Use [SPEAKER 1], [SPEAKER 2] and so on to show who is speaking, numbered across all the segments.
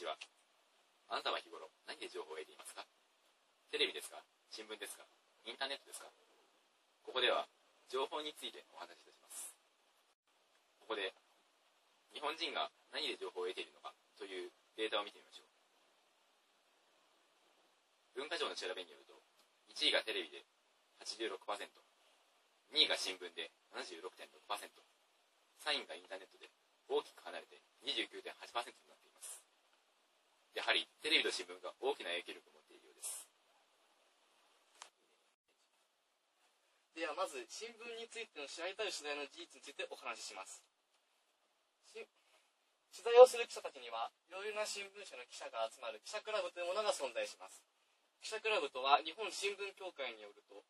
[SPEAKER 1] ちは。あなたは日頃何で情報を得ていますか？テレビですか？新聞ですか？インターネットですか？ここでは情報についてお話しいたします。ここで日本人が何で情報を得ているのか？というデータを見てみましょう。文化庁の調べによると、1位がテレビで86%、2位が新聞で76.6%、3位がインターネットで大きく離れて29.8%になっています。やはりテレビと新聞が大きな影響力を持っているようです。
[SPEAKER 2] ではまず新聞についての知られたい取材の事実についてお話しします。取材をする記者たちにはいろいろな新聞社の記者が集まる記者クラブというものが存在します。記者クラブとは日本新聞協会によると,、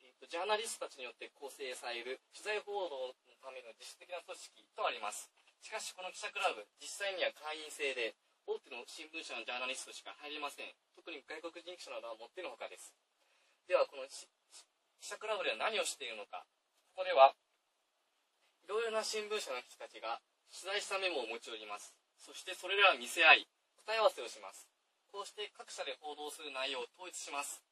[SPEAKER 2] えーとジャーナリストたちによって構成される取材報道のための自主的な組織とあります。しかしこの記者クラブ実際には会員制で多くの新聞社のジャーナリストしか入れません。特に外国人記者などは持っているほかです。ではこの記者クラブでは何をしているのか。ここではいろいろな新聞社の人たちが取材したメモを持ち寄ります。そしてそれらを見せ合い答え合わせをします。こうして各社で報道する内容を統一します。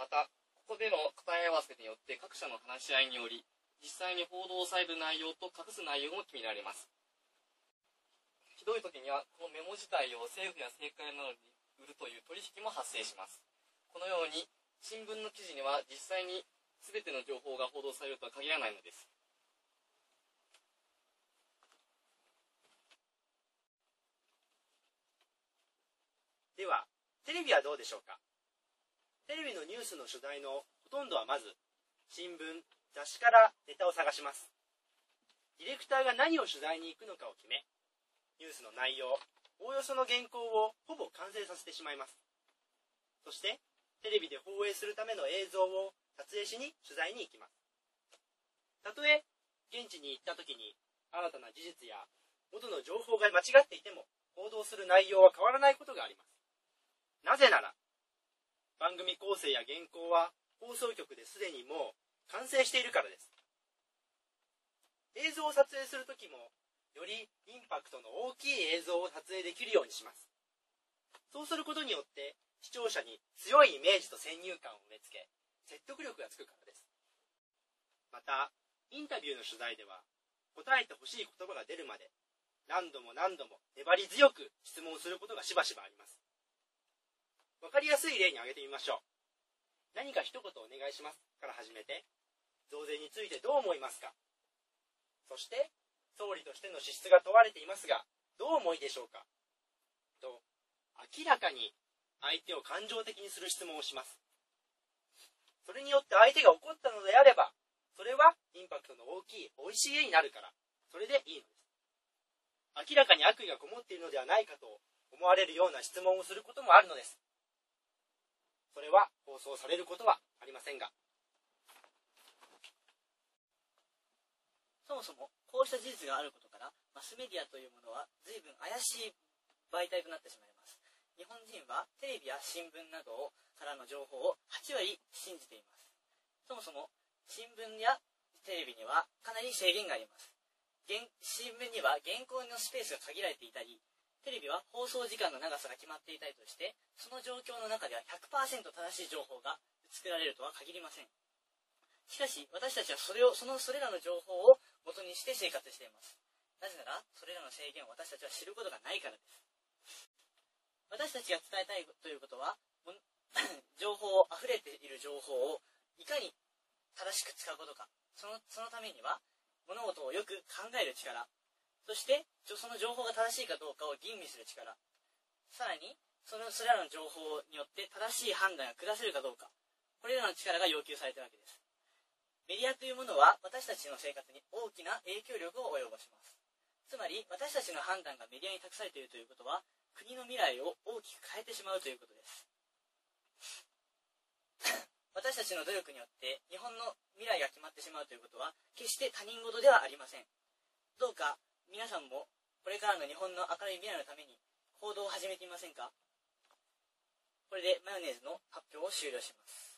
[SPEAKER 2] またここでの答え合わせによって各社の話し合いにより実際に報道される内容と隠す内容も決められます。ひどい時にはこのメモ自体を政府や政界などに売るという取引も発生します。このように新聞の記事には実際に全ての情報が報道されるとは限らないのです。
[SPEAKER 3] では、テレビはどうでしょうか？テレビのニュースの取材のほとんどはまず、新聞、雑誌からネタを探します。ディレクターが何を取材に行くのかを決め、ニュースの内容、おおよその原稿をほぼ完成させてしまいます。そして、テレビで放映するための映像を撮影しに取材に行きます。たとえ、現地に行った時に新たな事実や元の情報が間違っていても、報道する内容は変わらないことがあります。なぜなら、番組構成や原稿は放送局ですでにもう完成しているからです。映像を撮影するときも、よりインパクトの大きい映像を撮影できるようにします。そうすることによって、視聴者に強いイメージと先入観を植え付け、説得力がつくからです。また、インタビューの取材では、答えてほしい言葉が出るまで、何度も何度も粘り強く質問することがしばしばあります。わかりやすい例に挙げてみましょう。何か一言お願いしますから始めて、増税についてどう思いますか？そして、総理としての資質が問われていますが、どう思いでしょうか？と、明らかに相手を感情的にする質問をします。それによって相手が怒ったのであれば、それはインパクトの大きい美味しい絵になるから、それでいいのです。明らかに悪意がこもっているのではないかと思われるような質問をすることもあるのです。それは放送されることはありませんが。
[SPEAKER 4] そもそもこうした事実があることからマスメディアというものは随分怪しい媒体となってしまいます。日本人はテレビや新聞などからの情報を8割信じています。そもそも新聞やテレビにはかなり制限があります。新聞には原稿のスペースが限られていたりテレビは放送時間の長さが決まっていたりとしてその状況の中では100%正しい情報が作られるとは限りません。しかし私たちはそれをそのそれらの情報を元にして生活しています。なぜならそれらの制限を私たちは知ることがないからです。私たちが伝えたいということは 情報溢れている情報をいかに正しく使うことか。そのそのためには物事をよく考える力。そしてその情報が正しいかどうかを吟味する力。さらにそのそれらの情報によって正しい判断が下せるかどうか。これらの力が要求されているわけです。メディアというものは私たちの生活に大きな影響力を及ぼします。つまり私たちの判断がメディアに託されているということは国の未来を大きく変えてしまうということです。私たちの努力によって日本の未来が決まってしまうということは決して他人事ではありません。どうか皆さんもこれからの日本の明るい未来のために行動を始めてみませんか？これでマヨネーズの発表を終了します。